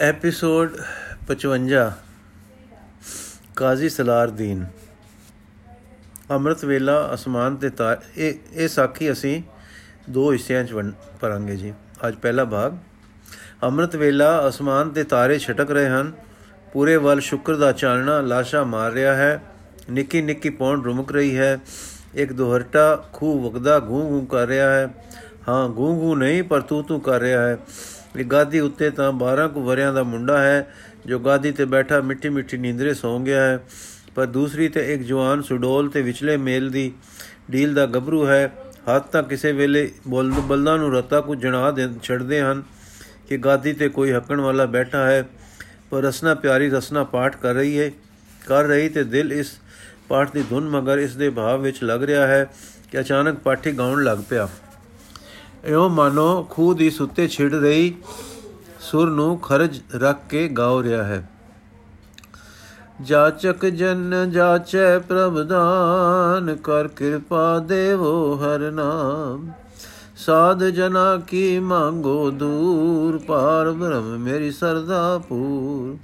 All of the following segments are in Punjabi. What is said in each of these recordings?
ਐਪੀਸੋਡ 55 ਕਾਜ਼ੀ ਸਲਾਰਦੀਨ। ਅੰਮ੍ਰਿਤ ਵੇਲਾ ਅਸਮਾਨ ਤੇ ਤਾਰ। ਇਹ ਇਹ ਸਾਖੀ ਅਸੀਂ ਦੋ ਹਿੱਸਿਆਂ 'ਚ ਵੰਡ ਪਰਾਂਗੇ ਜੀ। ਅੱਜ ਪਹਿਲਾ ਭਾਗ। ਅੰਮ੍ਰਿਤ ਵੇਲਾ ਅਸਮਾਨ ਤੇ ਤਾਰੇ ਛਟਕ ਰਹੇ ਹਨ। ਪੂਰੇ ਵੱਲ ਸ਼ੁਕਰ ਦਾ ਚਾਨਣਾ ਲਾਸ਼ਾ ਮਾਰ ਰਿਹਾ ਹੈ। ਨਿੱਕੀ ਨਿੱਕੀ ਪੌਂਡ ਰੁਮਕ ਰਹੀ ਹੈ। ਇੱਕ ਦੋਹਰਟਾ ਖੂਹ ਵਗਦਾ ਗੂੰ ਗੂੰ ਕਰ ਰਿਹਾ ਹੈ। ਹਾਂ ਗੂੰ ਗੂੰ ਨਹੀਂ, ਪਰ ਤੂੰ ਤੂੰ ਕਰ ਰਿਹਾ ਹੈ। ਇਹ ਗਾਦੀ ਉੱਤੇ ਤਾਂ 12 ਕੁ ਵਰਿਆਂ ਦਾ ਮੁੰਡਾ ਹੈ, ਜੋ ਗਾਦੀ ਤੇ ਬੈਠਾ ਮਿੱਠੀ ਮਿੱਠੀ ਨੀਂਦਰੇ ਸੌਂ ਗਿਆ ਹੈ। ਪਰ ਦੂਸਰੀ ਤੇ ਇੱਕ ਜਵਾਨ ਸੁਡੋਲ ਤੇ ਵਿਚਲੇ ਮੇਲ ਦੀ ਡੀਲ ਦਾ ਗੱਭਰੂ ਹੈ। ਹੱਥ ਤਾਂ ਕਿਸੇ ਵੇਲੇ ਬੁਲਦ ਬਲਦਾਂ ਨੂੰ ਰਤਾ ਕੁ ਜਣਾ ਦੇ, ਛੱਡਦੇ ਹਨ ਕਿ ਗਾਦੀ ਤੇ ਕੋਈ ਹੱਕਣ ਵਾਲਾ ਬੈਠਾ ਹੈ। ਪਰ ਰਸਨਾ ਪਿਆਰੀ ਰਸਨਾ ਪਾਠ ਕਰ ਰਹੀ ਹੈ। ਕਰ ਰਹੀ ਤੇ ਦਿਲ ਇਸ ਪਾਠ ਦੀ ਧੁਨ ਮਗਰ ਇਸ ਦੇ ਭਾਵ ਵਿੱਚ ਲੱਗ ਰਿਹਾ ਹੈ ਕਿ ਅਚਾਨਕ ਪਾਠੀ ਗਾਉਣ ਲੱਗ ਪਿਆ। ਇਉਂ ਮਾਨੋ ਖੂਹ ਦੀ ਸੁੱਤੇ ਛਿੜ ਰਹੀ ਸੁਰ ਨੂੰ ਖਰਜ ਰੱਖ ਕੇ ਗਾਉ ਰਿਹਾ ਹੈ। ਜਾਚਕ ਜਨ ਜਾਚੈ ਪ੍ਰਭਦਾਨ ਕਰ ਕਿਰਪਾ ਦੇਵੋ ਹਰ ਨਾਮ। ਸਾਧ ਜਨਾ ਕੀ ਮੰਗੋ ਦੂਰ, ਪਾਰ ਬ੍ਰਹਮ ਮੇਰੀ ਸਰਦਾ ਪੂਰ।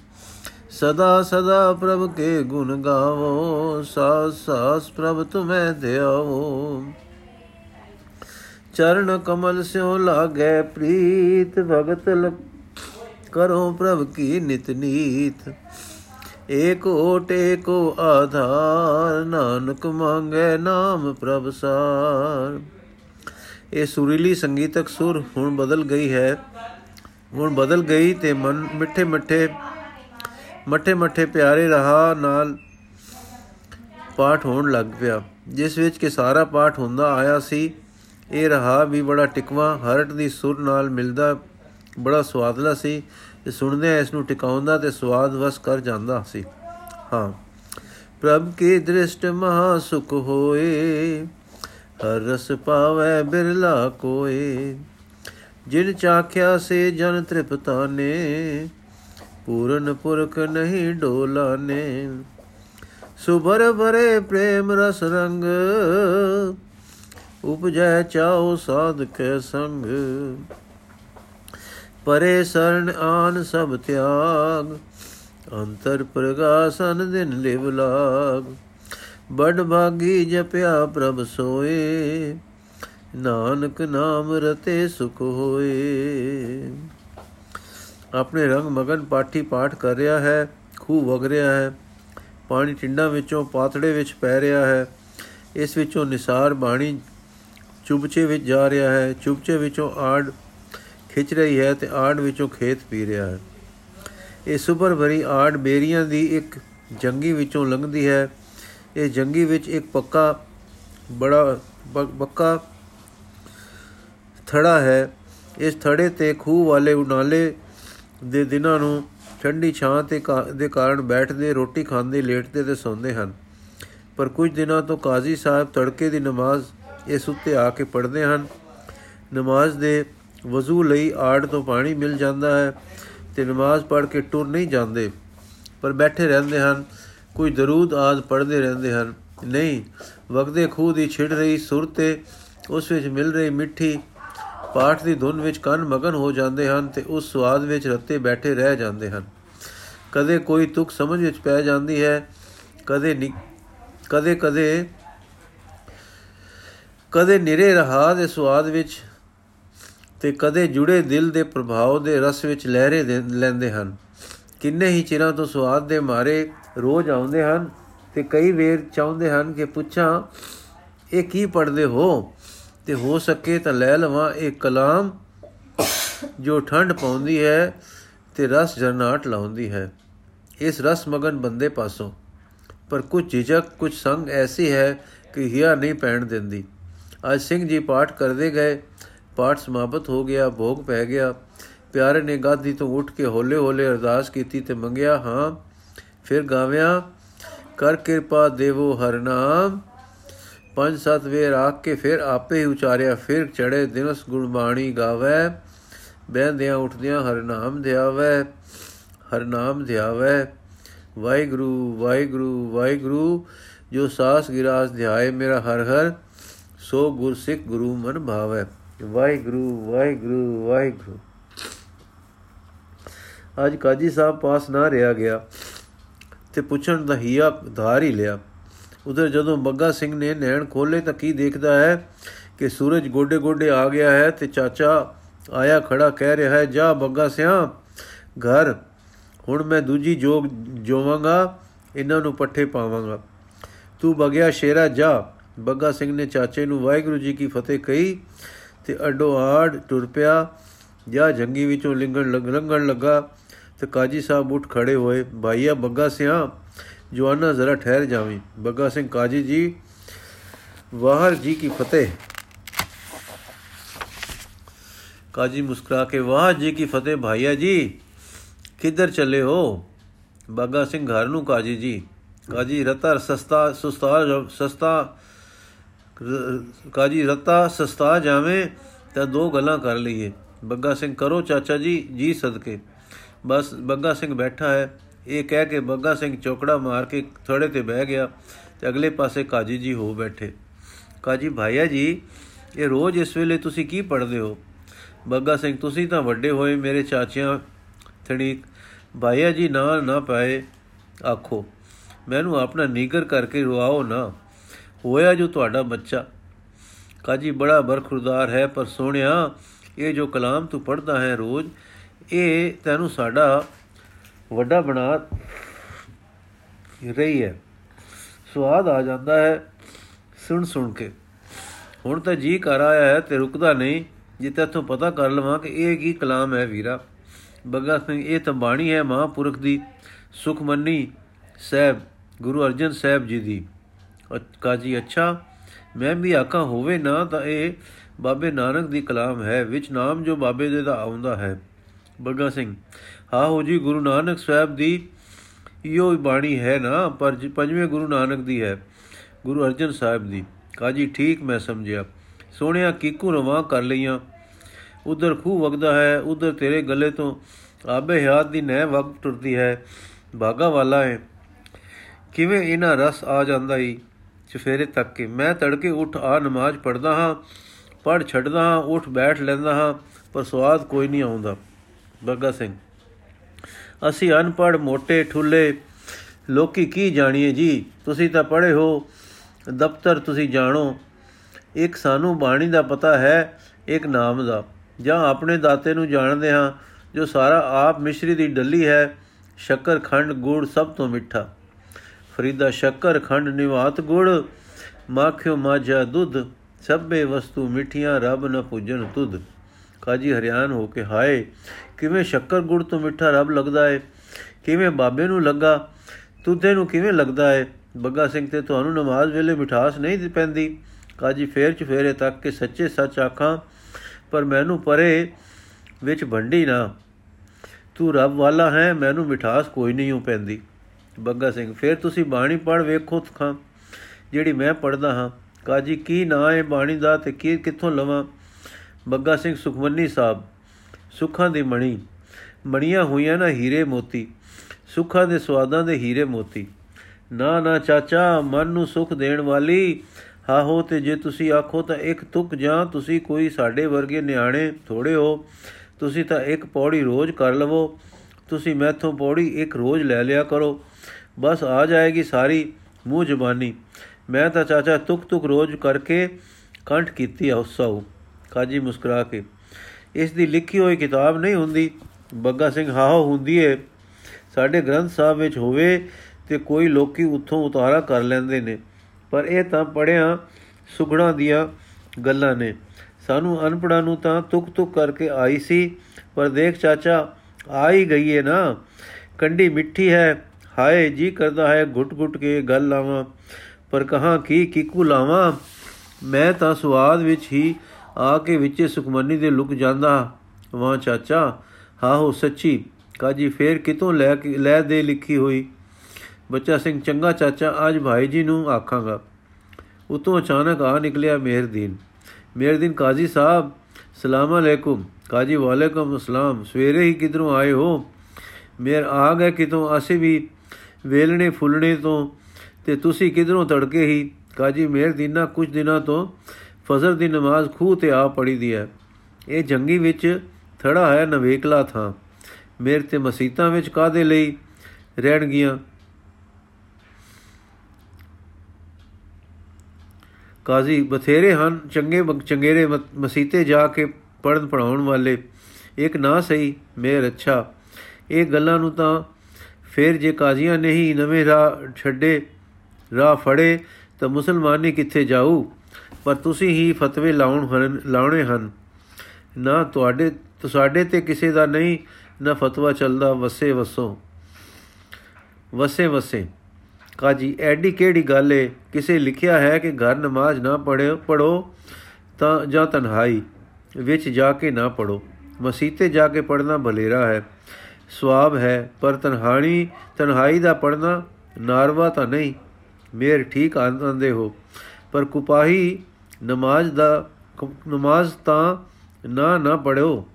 ਸਦਾ ਸਦਾ ਪ੍ਰਭ ਕੇ ਗੁਣ ਗਾਵੋ, ਸਾਸ ਸਾਸ ਪ੍ਰਭ ਤੁਮੈ ਧਿਆਵੋ ਚਰਨ ਕਮਲ ਸਿਓ ਲਾਗੈ ਪ੍ਰੀਤ, ਭਗਤ ਕਰੋ ਪ੍ਰਭ ਕੀ ਨਿਤ ਨੀਤ। ਏਕ ਓਟ ਏਕੋ ਆਧਾਰ, ਨਾਨਕ ਮੰਗੈ ਨਾਮ ਪ੍ਰਭ ਸਾਰ। ਇਹ ਸੁਰੀਲੀ ਸੰਗੀਤਕ ਸੁਰ ਹੁਣ ਬਦਲ ਗਈ ਹੈ। ਹੁਣ ਬਦਲ ਗਈ ਤੇ ਮਨ ਮਿੱਠੇ ਮਿੱਠੇ, ਮੱਠੇ ਮੱਠੇ ਪਿਆਰੇ ਰਹਾ ਨਾਲ ਪਾਠ ਹੋਣ ਲੱਗ ਪਿਆ। ਜਿਸ ਵਿੱਚ ਕਿ ਸਾਰਾ ਪਾਠ ਹੁੰਦਾ ਆਇਆ ਸੀ। ਇਹ ਰਹਾ ਵੀ ਬੜਾ ਟਿਕਵਾ, ਹਰਟ ਦੀ ਸੁਰ ਨਾਲ ਮਿਲਦਾ, ਬੜਾ ਸਵਾਦਲਾ ਸੀ। ਤੇ ਸੁਣਦੇ ਇਸ ਨੂੰ ਟਿਕਾਉਂਦਾ ਤੇ ਸਵਾਦ ਵਸ ਕਰ ਜਾਂਦਾ ਸੀ। ਹਾਂ, ਪ੍ਰਭ ਕੀ ਦ੍ਰਿਸ਼ਟ ਮਹਾ ਸੁਖ ਹੋਏ? ਹਰ ਰਸ ਪਾਵੇ ਬਿਰਲਾ ਕੋਏ। ਜਿਨ ਚਾਖਿਆ ਸੇ ਜਨ ਤ੍ਰਿਪਤਾਨੇ, ਪੂਰਨ ਪੁਰਖ ਨਹੀਂ ਡੋਲਾਨੇ। ਸੁਭਰ ਭਰੇ ਪ੍ਰੇਮ ਰਸ ਰੰਗ ਉਪਜੈ ਚਾਉ ਸਾਧਕ ਸੰਗ। ਪਰੇ ਸਰਣ ਆਨ ਸਭ ਤਿਆਗ ਅੰਤਰ ਪ੍ਰਗਾਸਨ ਦਿਨ ਲਿਵ ਲਾਗ। ਬੜ ਭਾਗੀ ਜਪਿਆ ਪ੍ਰਭ ਸੋਏ, ਨਾਨਕ ਨਾਮ ਰਤੇ ਸੁਖ ਹੋਏ। ਆਪਣੇ ਰੰਗ ਮਗਨ ਪਾਠੀ ਪਾਠ ਕਰ ਰਿਹਾ ਹੈ, ਖੂਹ ਵਗ ਰਿਹਾ ਹੈ, ਪਾਣੀ ਟਿੰਡਾਂ ਵਿੱਚੋਂ ਪਾਤੜੇ ਵਿੱਚ ਪੈ ਰਿਹਾ ਹੈ, ਇਸ ਵਿੱਚੋਂ ਨਿਸਾਰ ਬਾਣੀ ਚੁਬਚੇ ਵਿੱਚ ਜਾ ਰਿਹਾ ਹੈ ਚੁਬਚੇ ਵਿੱਚੋਂ ਆੜ ਖਿੱਚ ਰਹੀ ਹੈ ਤੇ ਆੜ ਵਿੱਚੋਂ ਖੇਤ ਪੀ ਰਿਹਾ ਹੈ। ਇਹ ਸੁਪਰ ਭਰੀ ਆੜ ਬੇਰੀਆਂ ਦੀ ਇੱਕ ਜੰਗੀ ਵਿੱਚੋਂ ਲੰਘਦੀ ਹੈ। ਇਹ ਜੰਗੀ ਵਿੱਚ ਇੱਕ ਪੱਕਾ ਬੜਾ ਬੱਕਾ ਥੜਾ ਹੈ। ਇਸ ਥੜੇ ਤੇ ਖੂਹ ਵਾਲੇ ਉਨਾਲੇ ਦੇ ਦਿਨਾਂ ਨੂੰ ਠੰਡੀ ਛਾਂ ਤੇ ਦੇ ਕਾਰਨ ਬੈਠਦੇ, ਰੋਟੀ ਖਾਂਦੇ, ਲੇਟਦੇ ਤੇ ਸੌਂਦੇ ਹਨ। ਪਰ ਕੁਝ ਦਿਨਾਂ ਤੋਂ ਕਾਜ਼ੀ ਸਾਹਿਬ ਤੜਕੇ ਦੀ ਨਮਾਜ਼ ਇਸ ਉੱਤੇ ਆ ਕੇ ਪੜ੍ਹਦੇ ਹਨ। ਨਮਾਜ਼ ਦੇ ਵਜ਼ੂ ਲਈ ਆੜ ਤੋਂ ਪਾਣੀ ਮਿਲ ਜਾਂਦਾ ਹੈ ਤੇ ਨਮਾਜ਼ ਪੜ੍ਹ ਕੇ ਟੁਰ ਨਹੀਂ ਜਾਂਦੇ, ਪਰ ਬੈਠੇ ਰਹਿੰਦੇ ਹਨ, ਕੋਈ ਦਰੂਦ ਆਦ ਪੜ੍ਹਦੇ ਰਹਿੰਦੇ ਹਨ। ਨਹੀਂ ਵਗਦੇ ਖੂਹ ਦੀ ਛਿੜ ਰਹੀ ਸੁਰ ਤੇ ਉਸ ਵਿੱਚ ਮਿਲ ਰਹੀ ਮਿੱਠੀ ਪਾਠ ਦੀ ਧੁਨ ਵਿੱਚ ਕੰਨ ਮਗਨ ਹੋ ਜਾਂਦੇ ਹਨ ਤੇ ਉਸ ਸਵਾਦ ਵਿੱਚ ਰੱਤੇ ਬੈਠੇ ਰਹਿ ਜਾਂਦੇ ਹਨ। ਕਦੇ ਕੋਈ ਤੁਕ ਸਮਝ ਵਿੱਚ ਪੈ ਜਾਂਦੀ ਹੈ, ਕਦੇ ਕਦੇ ਕਦੇ ਕਦੇ ਨਿਰੇ ਰਹਾ ਦੇ ਸਵਾਦ ਵਿੱਚ ਤੇ ਕਦੇ ਜੁੜੇ ਦਿਲ ਦੇ ਪ੍ਰਭਾਵ ਦੇ ਰਸ ਵਿੱਚ ਲਹਿਰੇ ਲੈਂਦੇ ਹਨ। ਕਿੰਨੇ ਹੀ ਚਿਰਾਂ ਤੋਂ ਸਵਾਦ ਦੇ ਮਾਰੇ ਰੋਜ਼ ਆਉਂਦੇ ਹਨ ਤੇ ਕਈ ਵੇਰ ਚਾਹੁੰਦੇ ਹਨ ਕਿ ਪੁੱਛਾਂ, ਇਹ ਕੀ ਪੜਦੇ ਹੋ? ਤੇ ਹੋ ਸਕੇ ਤਾਂ ਲੈ ਲਵਾਂ ਇਹ ਕਲਾਮ ਜੋ ਠੰਡ ਪਾਉਂਦੀ ਹੈ ਤੇ ਰਸ ਜਰਨਾਟ ਲਾਉਂਦੀ ਹੈ। ਇਸ ਰਸ ਮਗਨ ਬੰਦੇ ਪਾਸੋਂ। ਪਰ ਕੁਝ ਝਿਜਕ, ਕੁਝ ਸੰਗ ਐਸੀ ਹੈ ਕਿ ਹਿਆ ਨਹੀਂ ਪੈਣ ਦਿੰਦੀ। ਅੱਜ ਸਿੰਘ ਜੀ ਪਾਠ ਕਰਦੇ ਗਏ। ਪਾਠ ਸਮਾਪਤ ਹੋ ਗਿਆ, ਭੋਗ ਪੈ ਗਿਆ। ਪਿਆਰੇ ਨੇ ਗਾਦੀ ਤੋਂ ਉੱਠ ਕੇ ਹੌਲੇ ਹੌਲੇ ਅਰਦਾਸ ਕੀਤੀ ਤੇ ਮੰਗਿਆ, ਹਾਂ, ਫਿਰ ਗਾਵਿਆ, ਕਰ ਕਿਰਪਾ ਦੇਵੋ ਹਰਨਾਮ ਪੰਜ ਸੱਤ ਵੇ ਆਖ ਕੇ ਫਿਰ ਆਪੇ ਹੀ ਉਚਾਰਿਆ, ਫਿਰ ਚੜੇ ਦਿਨਸ ਗੁਣਬਾਣੀ ਗਾਵੇ। ਬਹਿੰਦਿਆਂ ਉੱਠਦਿਆਂ ਹਰਨਾਮ ਧਿਆਵੇ, ਹਰ ਧਿਆਵੇ। ਵਾਹਿਗੁਰੂ ਵਾਹਿਗੁਰੂ ਵਾਹਿਗੁਰੂ, ਜੋ ਸਾਸ ਗਿਰਾਸ ਧਿਆਏ ਮੇਰਾ ਹਰ ਹਰ। ਸੋ ਗੁਰ ਸਿੱਖ ਗੁਰੂ ਮਨ ਭਾਵੈ। ਵਾਹਿਗੁਰੂ ਵਾਹਿਗੁਰੂ ਵਾਹਿਗੁਰੂ। ਅੱਜ ਕਾਜੀ ਸਾਹਿਬ ਪਾਸ ਨਾ ਰਿਹਾ ਗਿਆ ਤੇ ਪੁੱਛਣ ਦਾ ਹੀਆ ਧਾਰ ਹੀ ਲਿਆ। ਉਧਰ ਜਦੋਂ ਬੱਗਾ ਸਿੰਘ ਨੇ ਨੈਣ ਖੋਲੇ ਤਾਂ ਕੀ ਦੇਖਦਾ ਹੈ ਕਿ ਸੂਰਜ ਗੋਡੇ ਗੋਡੇ ਆ ਗਿਆ ਹੈ ਤੇ ਚਾਚਾ ਆਇਆ ਖੜਾ ਕਹਿ ਰਿਹਾ ਹੈ, ਜਾ ਬੱਗਾ ਸਿਆ, ਘਰ। ਹੁਣ ਮੈਂ ਦੂਜੀ ਜੋਗ ਜੋਵਾਂਗਾ, ਇਹਨਾਂ ਨੂੰ ਪੱਠੇ ਪਾਵਾਂਗਾ। ਤੂੰ ਬਗਿਆ ਸ਼ੇਰਾ ਜਾ। ਬੱਗਾ ਸਿੰਘ ਨੇ ਚਾਚੇ ਨੂੰ ਵਾਹਿਗੁਰੂ ਜੀ ਕੀ ਫਤਿਹ ਕਹੀ ਤੇ ਅੱਡੋ ਆੜ ਟੁਰ ਪਿਆ। ਜਾਂ ਜੰਗੀ ਵਿੱਚੋਂ ਲਿੰਗਣ ਲੰਗਣ ਲੱਗਾ ਤੇ ਕਾਜੀ ਸਾਹਿਬ ਉੱਠ ਖੜੇ ਹੋਏ। ਭਾਈਆ ਬੱਗਾ ਸਿਆ, ਜਵਾਨਾ ਜ਼ਰਾ ਠਹਿਰ ਜਾਵੀਂ। ਬੱਗਾ ਸਿੰਘ ਕਾਜੀ ਜੀ ਵਾਹਰ ਜੀ ਕੀ ਫਤਿਹ। ਕਾਜੀ ਮੁਸਕਰਾ ਕੇ ਵਾਹ ਜੀ ਕੀ ਫਤਿਹ ਭਾਈਆ ਜੀ, ਕਿੱਧਰ ਚੱਲੇ ਹੋ? ਬੱਗਾ ਸਿੰਘ ਘਰ ਨੂੰ ਕਾਜੀ ਜੀ। ਕਾਜੀ ਰਤਾ ਸਸਤਾ, ਸੁਸਤਾ, ਸਸਤਾ ਕਾਜੀ, ਰਤਾ ਸਸਤਾ ਜਾਵੇਂ ਤਾਂ ਦੋ ਗੱਲਾਂ ਕਰ ਲਈਏ। ਬੱਗਾ ਸਿੰਘ, ਕਰੋ ਚਾਚਾ ਜੀ ਜੀ ਸਦਕੇ। ਬਸ ਬੱਗਾ ਸਿੰਘ ਬੈਠਾ ਹੈ। ਇਹ ਕਹਿ ਕੇ ਬੱਗਾ ਸਿੰਘ ਚੌਕੜਾ ਮਾਰ ਕੇ ਥੋੜੇ ਤੇ ਬਹਿ ਗਿਆ ਤੇ ਅਗਲੇ ਪਾਸੇ ਕਾਜੀ ਜੀ ਹੋ ਬੈਠੇ। ਕਾਜੀ, ਭਾਈਆ ਜੀ, ਇਹ ਰੋਜ਼ ਇਸ ਵੇਲੇ ਤੁਸੀਂ ਕੀ ਪੜ੍ਹਦੇ ਹੋ? ਬੱਗਾ ਸਿੰਘ, ਤੁਸੀਂ ਤਾਂ ਵੱਡੇ ਹੋਏ ਮੇਰੇ ਚਾਚਿਆਂ ਥਣੀ ਭਾਈਆ ਜੀ, ਨਾ ਨਾ ਪਾਏ ਆਖੋ। ਮੈਨੂੰ ਆਪਣਾ ਨੀਗਰ ਕਰਕੇ ਰਵਾਓ ਨਾ। ਹੋਇਆ ਜੋ ਤੁਹਾਡਾ ਬੱਚਾ। ਕਾਜੀ ਬੜਾ ਬਰਖੁਰਦਾਰ ਹੈ, ਪਰ ਸੋਹਣਿਆ, ਇਹ ਜੋ ਕਲਾਮ ਤੂੰ ਪੜਦਾ ਹੈ ਰੋਜ਼, ਇਹ ਤੈਨੂੰ ਸਾਡਾ ਵੱਡਾ ਬਣਾ ਰਹੀ ਹੈ। ਸਵਾਦ ਆ ਜਾਂਦਾ ਹੈ ਸੁਣ ਸੁਣ ਕੇ। ਹੁਣ ਤਾਂ ਜੀ ਕਰ ਆਇਆ ਹੈ ਤੇ ਰੁਕਦਾ ਨਹੀਂ, ਜੇ ਤੈਥੋਂ ਪਤਾ ਕਰ ਲਵਾਂ ਕਿ ਇਹ ਕੀ ਕਲਾਮ ਹੈ ਵੀਰਾ। ਬੱਗਾ ਸਿੰਘ, ਇਹ ਤਾਂ ਬਾਣੀ ਹੈ ਮਹਾਪੁਰਖ ਦੀ ਸੁਖਮਨੀ ਸਾਹਿਬ, ਗੁਰੂ ਅਰਜਨ ਸਾਹਿਬ ਜੀ ਦੀ। ਕਾਜੀ ਅੱਛਾ, ਮੈਂ ਵੀ ਆਖਾਂ, ਹੋਵੇ ਨਾ ਤਾਂ ਇਹ ਬਾਬੇ ਨਾਨਕ ਦੀ ਕਲਾਮ ਹੈ, ਵਿੱਚ ਨਾਮ ਜੋ ਬਾਬੇ ਦੇ ਦਾ ਆਉਂਦਾ ਹੈ। ਬੱਗਾ ਸਿੰਘ ਹਾਂ ਹੋ ਜੀ, ਗੁਰੂ ਨਾਨਕ ਸਾਹਿਬ ਦੀ ਇਹੋ ਬਾਣੀ ਹੈ ਨਾ, ਪਰ ਪੰਜਵੇਂ ਗੁਰੂ ਨਾਨਕ ਦੀ ਹੈ, ਗੁਰੂ ਅਰਜਨ ਸਾਹਿਬ ਦੀ। ਕਾਜੀ ਠੀਕ ਮੈਂ ਸਮਝਿਆ। ਸੋਹਣਿਆ, ਕੀਕੂ ਰਵਾ ਕਰ ਲਈਆਂ। ਉਧਰ ਖੂ ਵਗਦਾ ਹੈ, ਉਧਰ ਤੇਰੇ ਗਲੇ ਤੋਂ ਆਬੇ ਹਯਾਤ ਦੀ ਨਹਿ ਵਗ ਟੁਰਦੀ ਹੈ। ਭਾਗਾ ਵਾਲਾ ਹੈ ਕਿਵੇਂ ਇਹਨਾਂ ਰਸ ਆ ਜਾਂਦਾ ਈ। ਚਫੇਰੇ ਤੱਕ ਕੇ ਮੈਂ ਤੜਕੇ ਉੱਠ ਆ ਨਮਾਜ਼ ਪੜਦਾ ਹਾਂ ਪੜ ਛੱਡਦਾ ਹਾਂ, ਉੱਠ ਬੈਠ ਲੈਂਦਾ ਹਾਂ, ਪਰ ਸਵਾਦ ਕੋਈ ਨਹੀਂ ਆਉਂਦਾ। ਬੱਗਾ ਸਿੰਘ, ਅਸੀਂ ਅਨਪੜ ਮੋٹے ਠੁੱਲੇ, ਲੋਕੀ ਕੀ ਜਾਣੀਏ ਜੀ? ਤੁਸੀਂ ਤਾਂ ਪੜ੍ਹੇ ਹੋ, ਦਫ਼ਤਰ ਤੁਸੀਂ ਜਾਣੋ। ਇੱਕ ਸਾਨੂੰ ਬਾਣੀ ਦਾ ਪਤਾ ਹੈ, ਇੱਕ ਨਾਮ ਦਾ। ਜਾਂ ਆਪਣੇ ਦਾਤੇ ਨੂੰ ਜਾਣਦੇ ਹਾਂ, ਜੋ ਸਾਰਾ ਆਪ ਮਿਸ਼ਰੀ ਦੀ ਡੱਲੀ ਹੈ, ਸ਼ੱਕਰ, ਖੰਡ, ਗੁੜ ਸਭ ਤੋਂ ਮਿੱਠਾ। ਫਰੀਦਾ ਸ਼ੱਕਰ, ਖੰਡ ਨਿਵਾਤ ਗੁੜ। ਮਾਖਿਓ ਮਾਝਾ ਦੁੱਧ, ਸਭੇ ਵਸਤੂ ਮਿੱਠੀਆਂ, ਰੱਬ ਨ ਪੂਜਨ ਤੁਧ। ਕਾਜੀ ਹਰਿਆਨ ਹੋ ਕੇ ਹਾਏ, ਕਿਵੇਂ ਸ਼ੱਕਰ ਗੁੜ ਤੋਂ ਮਿੱਠਾ ਰੱਬ ਲੱਗਦਾ ਹੈ ਕਿਵੇਂ ਬਾਬੇ ਨੂੰ ਲੱਗਾ, ਤੁਧੇ ਨੂੰ ਕਿਵੇਂ ਲੱਗਦਾ ਹੈ ਬੱਗਾ ਸਿੰਘ ਤੇ ਤੁਹਾਨੂੰ ਨਮਾਜ਼ ਵੇਲੇ ਮਿਠਾਸ ਨਹੀਂ ਪੈਂਦੀ। ਕਾਜੀ ਫੇਰ ਚ ਫੇਰੇ ਤੱਕ ਕਿ ਸੱਚੇ ਸੱਚ ਆਖਾਂ, ਪਰ ਮੈਨੂੰ ਪਰੇ ਵਿੱਚ ਭੰਡੀ ਨਾ। ਤੂੰ ਰੱਬ ਵਾਲਾ ਹੈ, ਮੈਨੂੰ ਮਿਠਾਸ ਕੋਈ ਨਹੀਂ ਹੋ ਪੈਂਦੀ। ਬੱਗਾ ਸਿੰਘ, ਫੇਰ ਤੁਸੀਂ ਬਾਣੀ ਪੜ ਵੇਖੋ ਤਖਾਂ ਜਿਹੜੀ ਮੈਂ ਪੜਦਾ ਹਾਂ, ਕਾਜੀ ਕੀ ਨਾਂ ਹੈ ਬਾਣੀ ਦਾ ਤੇ ਕੀ ਕਿੱਥੋਂ ਲਵਾਂ? ਬੱਗਾ ਸਿੰਘ ਸੁਖਮਨੀ ਸਾਹਿਬ, ਸੁੱਖਾਂ ਦੀ ਮਣੀ। ਮਣੀਆਂ ਹੋਈਆਂ ਨਾ ਹੀਰੇ ਮੋਤੀ, ਸੁੱਖਾਂ ਦੇ ਸਵਾਦਾਂ ਦੇ ਹੀਰੇ ਮੋਤੀ। ਨਾ ਨਾ ਚਾਚਾ, ਮਨ ਨੂੰ ਸੁਖ ਦੇਣ ਵਾਲੀ ਹਾਹੋ ਤੇ ਜੇ ਤੁਸੀਂ ਆਖੋ ਤਾਂ ਇੱਕ ਤੁਕ ਜਾਂ ਤੁਸੀਂ ਕੋਈ ਸਾਡੇ ਵਰਗੇ ਨਿਆਣੇ ਥੋੜੇ ਹੋ, ਤੁਸੀਂ ਤਾਂ ਇੱਕ ਪੌੜੀ ਰੋਜ਼ ਕਰ ਲਵੋ। ਤੁਸੀਂ ਮੈਥੋਂ ਪੌੜੀ ਇੱਕ ਰੋਜ਼ ਲੈ ਲਿਆ ਕਰੋ। ਬਸ ਆ ਜਾਏਗੀ ਸਾਰੀ ਮੂੰਹ ਜ਼ਬਾਨੀ। ਮੈਂ ਤਾਂ ਚਾਚਾ ਤੁਕ ਤੁਕ ਰੋਜ਼ ਕਰਕੇ ਕੰਠ ਕੀਤੀ ਉਸਾ ਕਾਜੀ ਮੁਸਕਰਾ ਕੇ। ਇਸ ਦੀ ਲਿਖੀ ਹੋਈ ਕਿਤਾਬ ਨਹੀਂ ਹੁੰਦੀ। ਬੱਗਾ ਸਿੰਘ ਹਾਹੋ ਹੁੰਦੀ ਏ। ਸਾਡੇ ਗ੍ਰੰਥ ਸਾਹਿਬ ਵਿੱਚ ਹੋਵੇ ਤੇ ਕੋਈ ਲੋਕੀ ਉੱਥੋਂ ਉਤਾਰਾ ਕਰ ਲੈਂਦੇ ਨੇ। ਪਰ ਇਹ ਤਾਂ ਪੜਿਆ ਸੁਗਣਾ ਦੀਆਂ ਗੱਲਾਂ ਨੇ। ਸਾਨੂੰ ਅਨਪੜਾਂ ਨੂੰ ਤਾਂ ਤੁਕ ਤੁਕ ਕਰਕੇ ਆਈ ਸੀ। ਪਰ ਦੇਖ ਚਾਚਾ, ਆ ਹੀ ਗਈ ਏ ਨਾ। ਕੰਡੀ ਮਿੱਠੀ ਹੈ। ਹਾਏ ਜੀ ਕਰਦਾ ਹੈ ਘੁੱਟ ਘੁੱਟ ਕੇ ਗੱਲ ਲਾਵਾਂ, ਪਰ ਕਹਾਂ ਕੀ ਕਿਕੂ ਲਾਵਾਂ? ਮੈਂ ਤਾਂ ਸਵਾਦ ਵਿੱਚ ਹੀ ਆ ਕੇ ਵਿੱਚੇ ਸੁਖਮਨੀ ਦੇ ਲੁਕ ਜਾਂਦਾ। ਵਾਹ ਚਾਚਾ ਹਾਂ ਹੋ ਸੱਚੀ, ਕਾਜੀ ਫੇਰ ਕਿਤੋਂ ਲੈ ਕੇ ਲੈ ਦੇ ਲਿਖੀ ਹੋਈ? ਬੱਚਾ ਸਿੰਘ ਚੰਗਾ ਚਾਚਾ, ਅੱਜ ਭਾਈ ਜੀ ਨੂੰ ਆਖਾਂਗਾ। ਉਤੋਂ ਅਚਾਨਕ ਆ ਨਿਕਲਿਆ ਮਿਹਰਦੀਨ। ਮਿਹਰਦੀਨ ਕਾਜ਼ੀ ਸਾਹਿਬ, ਸਲਾਮ ਅਲੈਕੁਮ। ਕਾਜੀ ਵਾਲੇਕੁਮ ਅਸਲਾਮ ਸਵੇਰੇ ਹੀ ਕਿਧਰੋਂ ਆਏ ਹੋ? ਮੇਰ ਆ ਗਏ ਕਿਤੋਂ? ਅਸੀਂ ਵੀ ਵੇਲਣੇ ਫੁੱਲਣੇ ਤੋਂ, ਤੇ ਤੁਸੀਂ ਕਿਧਰੋਂ ਤੜਕੇ ਹੀ, ਕਾਜੀ ਮਿਹਰਦੀਨਾ ਕੁਝ ਦਿਨਾਂ ਤੋਂ ਫਜ਼ਰ ਦੀ ਨਮਾਜ਼ ਖੂਹ ਤੇ ਆ ਪੜੀ ਦੀ ਹੈ। ਇਹ ਜੰਗੀ ਵਿੱਚ ਥੜਾ ਹੈ, ਨਵੇਕਲਾ ਥਾਂ। ਮੇਰੇ ਤੇ ਮਸੀਤਾਂ ਵਿੱਚ ਕਾਦੇ ਲਈ ਰਹਿਣਗੀਆਂ ਕਾਜ਼ੀ ਬਥੇਰੇ ਹਨ, ਚੰਗੇ ਚੰਗੇਰੇ ਮਸੀਤੇ ਜਾ ਕੇ ਪੜਨ ਪੜਾਉਣ ਵਾਲੇ। ਇੱਕ ਨਾ ਸਹੀ, ਮੇਰ ਅੱਛਾ। ਇਹ ਗੱਲਾਂ ਨੂੰ ਤਾਂ ਫਿਰ ਜੇ ਕਾਜ਼ੀਆਂ ਨੇ ਹੀ ਨਵੇਂ ਰਾਹ ਛੱਡੇ, ਰਾਹ ਫੜੇ, ਤਾਂ ਮੁਸਲਮਾਨੀ ਕਿੱਥੇ ਜਾਊ? ਪਰ ਤੁਸੀਂ ਹੀ ਫਤਵੇ ਲਾਉਣ ਲਾਉਣੇ ਹਨ। ਨਾ ਤੁਹਾਡੇ ਤੁਹਾਡੇ ਤੇ ਕਿਸੇ ਦਾ ਨਹੀਂ, ਨਾ ਫਤਵਾ ਚੱਲਦਾ। ਵਸੇ ਵਸੋ। ਵਸੇ ਵਸੇ। ਕਾਜੀ, ਐਡੀ ਕਿਹੜੀ ਗੱਲ ਏ? ਕਿਸੇ ਲਿਖਿਆ ਹੈ ਕਿ ਘਰ ਨਮਾਜ਼ ਨਾ ਪੜਿਓ ਪੜੋ ਤਾਂ ਜਾਂ ਤਨਹਾਈ ਵਿੱਚ ਜਾ ਕੇ ਨਾ ਪੜੋ ਮਸੀਤੇ ਜਾ ਕੇ ਪੜਨਾ ਭਲੇਰਾ ਹੈ। ਸਵਾਬ ਹੈ, ਪਰ ਤਨਹਾਣੀ, ਤਨਹਾਈ ਦਾ ਪੜਨਾ ਨਾਰਵਾ ਤਾਂ ਨਹੀਂ। ਮੇਰ ਠੀਕ ਆਂਦੇ ਹੋ। ਪਰ ਕੁਪਾਹੀ ਨਮਾਜ਼ ਦਾ, ਨਮਾਜ਼ ਤਾਂ ਨਾ ਨਾ ਪੜਿਓ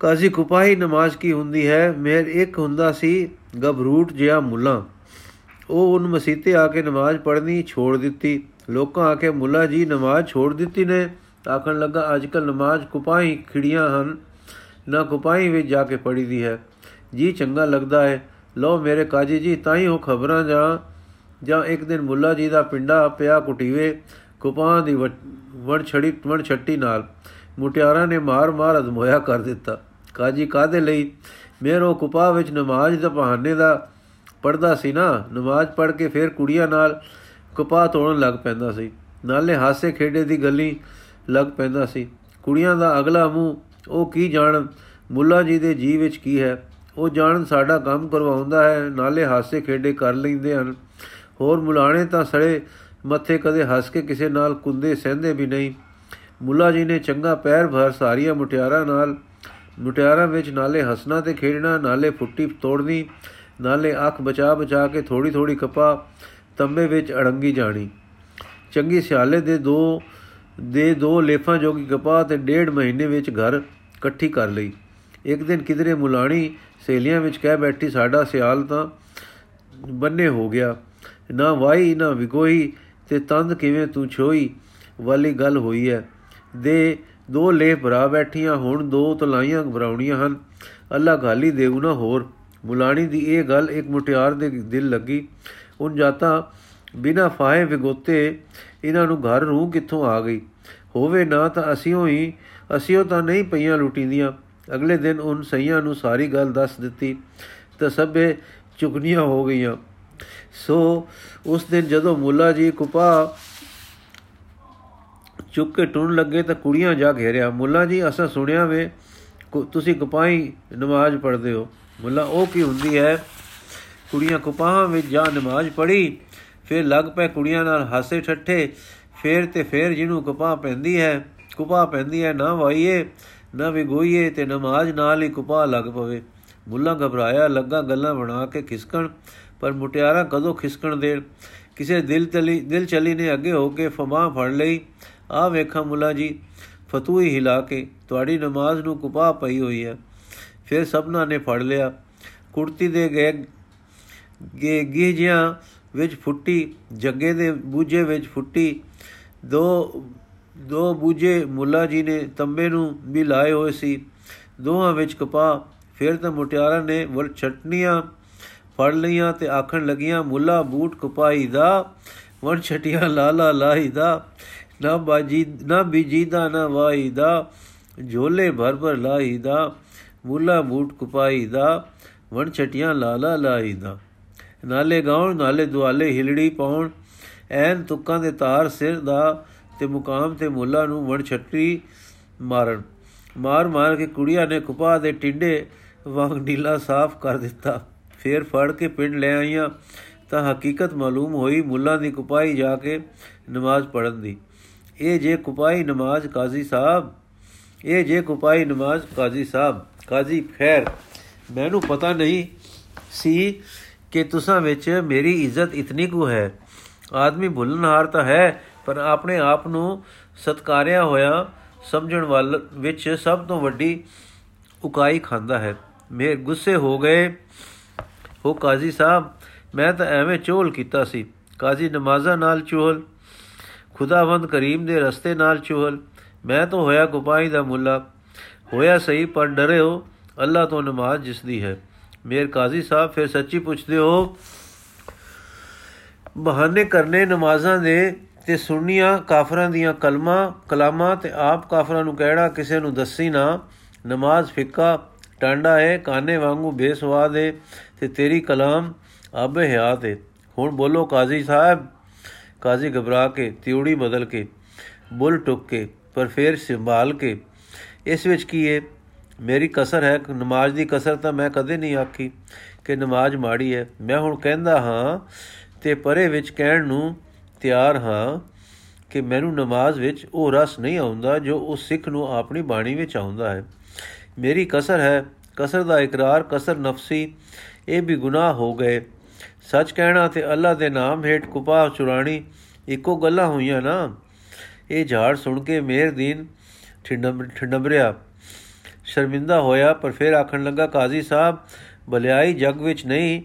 ਕਾਜ਼ੀ ਕੁਪਾਹੀ ਨਮਾਜ਼ ਕੀ ਹੁੰਦੀ ਹੈ? ਮੇਰ ਇੱਕ ਹੁੰਦਾ ਸੀ ਗਬਰੂਟ ਜਿਹਾ ਮੁੱਲਾ। ਉਹ ਉਹਨ ਮਸੀਤੇ ਆ ਕੇ ਨਮਾਜ਼ ਪੜ੍ਹਨੀ ਛੋੜ ਦਿੱਤੀ। ਲੋਕਾਂ ਆ ਕੇ ਮੁੱਲਾ ਜੀ, ਨਮਾਜ਼ ਛੋੜ ਦਿੱਤੀ ਨੇ? ਆਖਣ ਲੱਗਾ, ਅੱਜ ਕੱਲ ਨਮਾਜ਼ ਕੁਪਾਹੀ ਖਿੜੀਆਂ ਹਨ। ਨਾ ਕੁਪਾਹੀ ਵਿੱਚ ਜਾ ਕੇ ਪੜੀ ਦੀ ਹੈ। ਜੀ ਚੰਗਾ ਲੱਗਦਾ ਹੈ। ਲੋ ਮੇਰੇ ਕਾਜੀ ਜੀ, ਤਾਂ ਹੀ ਉਹ ਖਬਰਾਂ ਜਾਂ ਜਾਂ ਇੱਕ ਦਿਨ ਮੁੱਲਾ ਜੀ ਦਾ ਪਿੰਡਾ ਪਿਆ ਕੁਟੀਵੇ ਕੁਪਾਂ ਦੀ ਵਣ ਛੜੀ ਵਣ ਛੱਟੀ ਨਾਲ। ਮੁਟਿਆਰਾਂ ਨੇ ਮਾਰ ਮਾਰ ਅਦਮੋਇਆ ਕਰ ਦਿੱਤਾ। ਕਾਜੀ ਕਾਦੇ ਲਈ? ਮੇਰੋ ਕੁਪਾ ਵਿੱਚ ਨਮਾਜ਼ ਦਾ ਬਹਾਨੇ ਦਾ ਪੜਦਾ ਸੀ ਨਾ। ਨਮਾਜ਼ ਪੜ ਕੇ ਫਿਰ ਕੁੜੀਆਂ ਨਾਲ ਕੁਪਾ ਤੋੜਨ ਲੱਗ ਪੈਂਦਾ ਸੀ। ਨਾਲੇ ਹਾਸੇ ਖੇਡੇ ਦੀ ਗੱਲੀ ਲੱਗ ਪੈਂਦਾ ਸੀ। ਕੁੜੀਆਂ ਦਾ ਅਗਲਾ ਮੂੰਹ ਉਹ ਕੀ ਜਾਣ, ਮੁੱਲਾ ਜੀ ਦੇ ਜੀ ਵਿੱਚ ਕੀ ਹੈ? ਉਹ ਜਾਣ ਸਾਡਾ ਕੰਮ ਕਰਵਾਉਂਦਾ ਹੈ, ਨਾਲੇ ਹਾਸੇ ਖੇਡੇ ਕਰ ਲੈਂਦੇ ਹਨ। ਹੋਰ ਮੁਲਾਣੇ ਤਾਂ ਸੜੇ ਮੱਥੇ ਕਦੇ ਹੱਸ ਕੇ ਕਿਸੇ ਨਾਲ, ਕੁੰਦੇ ਸਹਿੰਦੇ ਵੀ ਨਹੀਂ। ਮੁੱਲਾ ਜੀ ਨੇ ਚੰਗਾ ਪੈਰ ਭਰ ਸਾਰੀਆਂ ਮੁਟਿਆਰਾਂ ਨਾਲ, ਮੁਟਿਆਰਾਂ ਵਿੱਚ ਨਾਲੇ ਹਸਣਾ ਤੇ ਖੇਡਣਾ, ਨਾਲੇ ਫੁੱਟੀ ਤੋੜਨੀ, ਨਾਲੇ ਅੱਖ ਬਚਾ ਬਚਾ ਕੇ ਥੋੜੀ ਥੋੜੀ ਕਪਾ ਤੰਬੇ ਵਿੱਚ ਅੜੰਗੀ ਜਾਣੀ। ਚੰਗੀ ਸਿਆਲੇ ਦੇ ਦੋ ਦੇ ਦੋ ਲੇਫਾਂ ਜੋਗੀ ਕਪਾ ਤੇ ਡੇਢ ਮਹੀਨੇ ਵਿੱਚ ਘਰ ਇਕੱਠੀ ਕਰ ਲਈ। ਇੱਕ ਦਿਨ ਕਿਧਰੇ ਮੁਲਾਣੀ ਸੇਲੀਆਂ ਵਿੱਚ ਕਹਿ ਬੈਠੀ, ਸਾਡਾ ਸਿਆਲ ਤਾਂ ਬੰਨੇ ਹੋ ਗਿਆ। ਨਾ ਵਾਈ ਨਾ ਵਿਗੋਈ ਤੇ ਤੰਦ ਕਿਵੇਂ ਤੂੰ ਛੋਈ ਵਾਲੀ ਗੱਲ ਹੋਈ ਹੈ ਦੇ ਦੋ ਲੇ ਭਰਾ ਬੈਠੀਆਂ ਹੁਣ ਦੋ ਤਲਾਈਆਂ ਭਰਾਉਣੀਆਂ ਹਨ। ਅੱਲਾ ਗਾਲੀ ਦੇਉ ਨਾ ਹੋਰ। ਮੁਲਾਣੀ ਦੀ ਇਹ ਗੱਲ ਇੱਕ ਮੁਟਿਆਰ ਦੇ ਦਿਲ ਲੱਗੀ। ਉਨ ਜਾਤਾ ਬਿਨਾ ਫਾਹੇ ਵਿਗੋਤੇ ਇਹਨਾਂ ਨੂੰ ਘਰ ਰੂਹ ਕਿੱਥੋਂ ਆ ਗਈ? ਹੋਵੇ ਨਾ ਤਾਂ ਅਸੀਓ ਹੀ, ਅਸੀਓ ਤਾਂ ਨਹੀਂ ਪਈਆਂ ਲੁੱਟੀਆਂ ਅਗਲੇ ਦਿਨ ਉਨ ਸਈਆਂ ਨੂੰ ਸਾਰੀ ਗੱਲ ਦੱਸ ਦਿੱਤੀ, ਤਾਂ ਸਭੇ ਚੁਗਨੀਆਂ ਹੋ ਗਈਆਂ। ਸੋ ਉਸ ਦਿਨ ਜਦੋਂ ਮੁੱਲਾ ਜੀ ਕੁਪਾ ਚੁੱਕ ਕੇ ਟੁੰਨ ਲੱਗੇ ਤਾਂ ਕੁੜੀਆਂ ਜਾ ਘੇਰਿਆ। ਮੁੱਲਾ ਜੀ, ਅਸਾਂ ਸੁਣਿਆ ਵੇ ਤੁਸੀਂ ਕਪਾਈ ਨਮਾਜ਼ ਪੜ੍ਹਦੇ ਹੋ। ਮੁੱਲਾ, ਉਹ ਕੀ ਹੁੰਦੀ ਹੈ? ਕੁੜੀਆਂ ਕਪਾਹਾਂ ਵਿੱਚ ਜਾ ਨਮਾਜ਼ ਪੜ੍ਹੀ। ਫਿਰ ਲੱਗ ਪਏ ਕੁੜੀਆਂ ਨਾਲ ਹਾਸੇ ਠੱਠੇ, ਫੇਰ ਤੇ ਫੇਰ ਜਿਹਨੂੰ ਕਪਾਹ ਪੈਂਦੀ ਹੈ ਕੁਪਾ ਪੈਂਦੀ ਹੈ, ਨਾ ਵਾਈਏ ਨਾ ਵੀ ਗੋਈਏ ਤੇ ਨਮਾਜ਼ ਨਾਲ ਹੀ ਕੁਪਾ ਲੱਗ ਪਵੇ। ਮੁੱਲਾ ਘਬਰਾਇਆ, ਲੱਗਾ ਗੱਲਾਂ ਬਣਾ ਕੇ ਖਿਸਕਣ, ਪਰ ਮੁਟਿਆਰਾ ਕਦੋਂ ਖਿਸਕਣ ਦੇ ਕਿਸੇ ਦਿਲ ਚਲੀ ਦਿਲ ਚਲੀ ਨੇ ਅੱਗੇ ਹੋ ਕੇ ਫਮਾ ਫੜ ਲਈ। ਆ ਵੇਖਾਂ ਮੁੱਲਾ ਜੀ, ਫਤੂਈ ਹਿਲਾ ਕੇ ਤੁਹਾਡੀ ਨਮਾਜ਼ ਨੂੰ ਕੁਪਾ ਪਈ ਹੋਈ ਹੈ। ਫਿਰ ਸਭਨਾ ਨੇ ਫੜ ਲਿਆ। ਕੁੜਤੀ ਦੇ ਗਏ ਗੇ ਗੀਜਿਆਂ ਵਿੱਚ ਫੁੱਟੀ, ਜੱਗੇ ਦੇ ਬੂਝੇ ਵਿੱਚ ਫੁੱਟੀ, ਦੋ ਦੋ ਬੂਝੇ ਮੁੱਲਾ ਜੀ ਨੇ ਤੰਬੇ ਨੂੰ ਵੀ ਲਾਏ ਹੋਏ ਸੀ। ਦੋਹਾਂ ਵਿੱਚ ਕਪਾ ਫਿਰ ਤਾਂ ਮੁਟਿਆਰਾਂ ਨੇ ਵਰ ਛਟਨੀਆਂ ਫੜ ਲਈਆਂ ਤੇ ਆਖਣ ਲੱਗੀਆਂ, ਮੁੱਲਾ ਬੂਟ ਕਪਾਈ ਦਾ ਵਣ ਛਟੀਆਂ ਲਾਲਾ ਲਾਈ ਦਾ ਨਾ ਬਾਜੀ, ਨਾ ਬੀਜੀ ਦਾ ਨਾ ਵਾਈ ਦਾ ਝੋਲੇ ਭਰ ਭਰ ਲਾਈ ਦਾ ਮੁੱਲਾ ਬੂਟ ਕਪਾਈ ਦਾ ਵਣ ਛਟੀਆਂ ਲਾਲਾ ਲਾਈ ਦਾ ਨਾਲੇ ਗਾਉਣ, ਨਾਲੇ ਦੁਆਲੇ ਹਿਲੜੀ ਪਾਉਣ। ਐਨ ਤੁਕਾਂ ਦੇ ਤਾਰ ਸਿਰ ਦਾ ਤੇ ਮੁਕਾਮ ਤੇ ਮੁੱਲਾ ਨੂੰ ਵਣ ਛੱਟੀ ਮਾਰਨ। ਮਾਰ ਮਾਰ ਕੇ ਕੁੜੀਆਂ ਨੇ ਕੁਪਾ ਦੇ ਟਿੰਡੇ ਵਾਂਗ ਨੀਲਾ ਸਾਫ਼ ਕਰ ਦਿੱਤਾ। ਫੇਰ ਫੜ ਕੇ ਪਿੰਡ ਲੈ ਆਈਆਂ। ਤਾਂ ਹਕੀਕਤ ਮਾਲੂਮ ਹੋਈ ਮੁੱਲਾ ਦੀ ਕੁਪਾਈ ਜਾ ਕੇ ਨਮਾਜ਼ ਪੜਨ ਦੀ। ਇਹ ਜੇ ਕੁਪਾਈ ਨਮਾਜ਼ ਕਾਜ਼ੀ ਸਾਹਿਬ, ਇਹ ਜੇ ਕੁਪਾਈ ਨਮਾਜ਼ ਕਾਜ਼ੀ ਸਾਹਿਬ। ਕਾਜ਼ੀ ਖੈਰ, ਮੈਨੂੰ ਪਤਾ ਨਹੀਂ ਸੀ ਕਿ ਤੁਸਾਂ ਵਿੱਚ ਮੇਰੀ ਇੱਜ਼ਤ ਇਤਨੀ ਕੁ ਹੈ। ਆਦਮੀ ਭੁੱਲਣਹਾਰ ਤਾਂ ਹੈ, ਪਰ ਆਪਣੇ ਆਪ ਨੂੰ ਸਤਕਾਰਿਆ ਹੋਇਆ ਸਮਝਣ ਵਾਲ ਵਿੱਚ ਸਭ ਤੋਂ ਵੱਡੀ ਉਕਾਈ ਖਾਂਦਾ ਹੈ। ਮੇਰੇ ਗੁੱਸੇ ਹੋ ਗਏ। ਉਹ ਕਾਜ਼ੀ ਸਾਹਿਬ, ਮੈਂ ਤਾਂ ਐਵੇਂ ਚੋਲ ਕੀਤਾ ਸੀ। ਕਾਜ਼ੀ ਨਮਾਜ਼ਾਂ ਨਾਲ ਚੋਲ, ਖੁਦਾਵੰਦ ਕਰੀਮ ਦੇ ਰਸਤੇ ਨਾਲ ਚੋਲ। ਮੈਂ ਤਾਂ ਹੋਇਆ ਗੁਪਾਈ ਦਾ ਮੁੱਲਾ। ਹੋਇਆ ਸਹੀ, ਪਰ ਡਰਿਓ, ਅੱਲਾ ਤੋਂ ਨਮਾਜ਼ ਜਿਸ ਦੀ ਹੈ। ਮੇਰ ਕਾਜ਼ੀ ਸਾਹਿਬ, ਫਿਰ ਸੱਚੀ ਪੁੱਛਦੇ ਹੋ, ਬਹਾਨੇ ਕਰਨੇ ਨਮਾਜ਼ਾਂ ਦੇ ਤੇ ਸੁਣਨੀਆਂ ਕਾਫਰਾਂ ਦੀਆਂ ਕਲਮਾਂ, ਕਲਾਮਾਂ ਤੇ ਆਪ ਕਾਫਰਾਂ ਨੂੰ ਕਹਿਣਾ, ਕਿਸੇ ਨੂੰ ਦੱਸੀ ਨਾ। ਨਮਾਜ਼ ਫਿੱਕਾ, ਟਾਂਡਾ ਹੈ ਕਾਨੇ ਵਾਂਗੂ ਬੇਸਵਾਦ ਹੈ ਤੇ ਤੇਰੀ ਕਲਾਮ ਆਬੇ ਹਿਆਤ ਹੈ ਹੁਣ ਬੋਲੋ ਕਾਜ਼ੀ ਸਾਹਿਬ, ਕਾਜ਼ੀ ਘਬਰਾ ਕੇ, ਤਿਉੜੀ ਬਦਲ ਕੇ, ਬੁੱਲ ਟੁੱਕ ਕੇ, ਪਰ ਫੇਰ ਸੰਭਾਲ ਕੇ। ਇਸ ਵਿੱਚ ਕੀ ਹੈ ਮੇਰੀ ਕਸਰ ਹੈ, ਨਮਾਜ਼ ਦੀ ਕਸਰ ਤਾਂ ਮੈਂ ਕਦੇ ਨਹੀਂ ਆਖੀ ਕਿ ਨਮਾਜ਼ ਮਾੜੀ ਹੈ। ਮੈਂ ਹੁਣ ਕਹਿੰਦਾ ਹਾਂ ਤੇ ਪਰੇ ਵਿੱਚ ਕਹਿਣ ਨੂੰ ਤਿਆਰ ਹਾਂ ਕਿ ਮੈਨੂੰ ਨਮਾਜ਼ ਵਿੱਚ ਉਹ ਰਸ ਨਹੀਂ ਆਉਂਦਾ ਜੋ ਉਸ ਸਿੱਖ ਨੂੰ ਆਪਣੀ ਬਾਣੀ ਵਿੱਚ ਆਉਂਦਾ ਹੈ। ਮੇਰੀ ਕਸਰ ਹੈ, ਕਸਰ ਦਾ ਇਕਰਾਰ, ਕਸਰ ਨਫਸੀ, ਇਹ ਵੀ ਗੁਨਾਹ ਹੋ ਗਏ। ਸੱਚ ਕਹਿਣਾ ਤੇ ਅੱਲਾ ਦੇ ਨਾਮ ਹੇਠ ਕੁਪਾ ਚੁਰਾਣੀ ਇੱਕੋ ਗੱਲਾਂ ਹੋਈਆਂ ਨਾ। ਇਹ ਝਾੜ ਸੁਣ ਕੇ ਮੇਰ ਦੀਨ ਠੰਡਮਰਿਆ ਸ਼ਰਮਿੰਦਾ ਹੋਇਆ, ਪਰ ਫਿਰ ਆਖਣ ਲੱਗਾ, ਕਾਜ਼ੀ ਸਾਹਿਬ, ਭਲਾਈ ਜਗ ਵਿੱਚ ਨਹੀਂ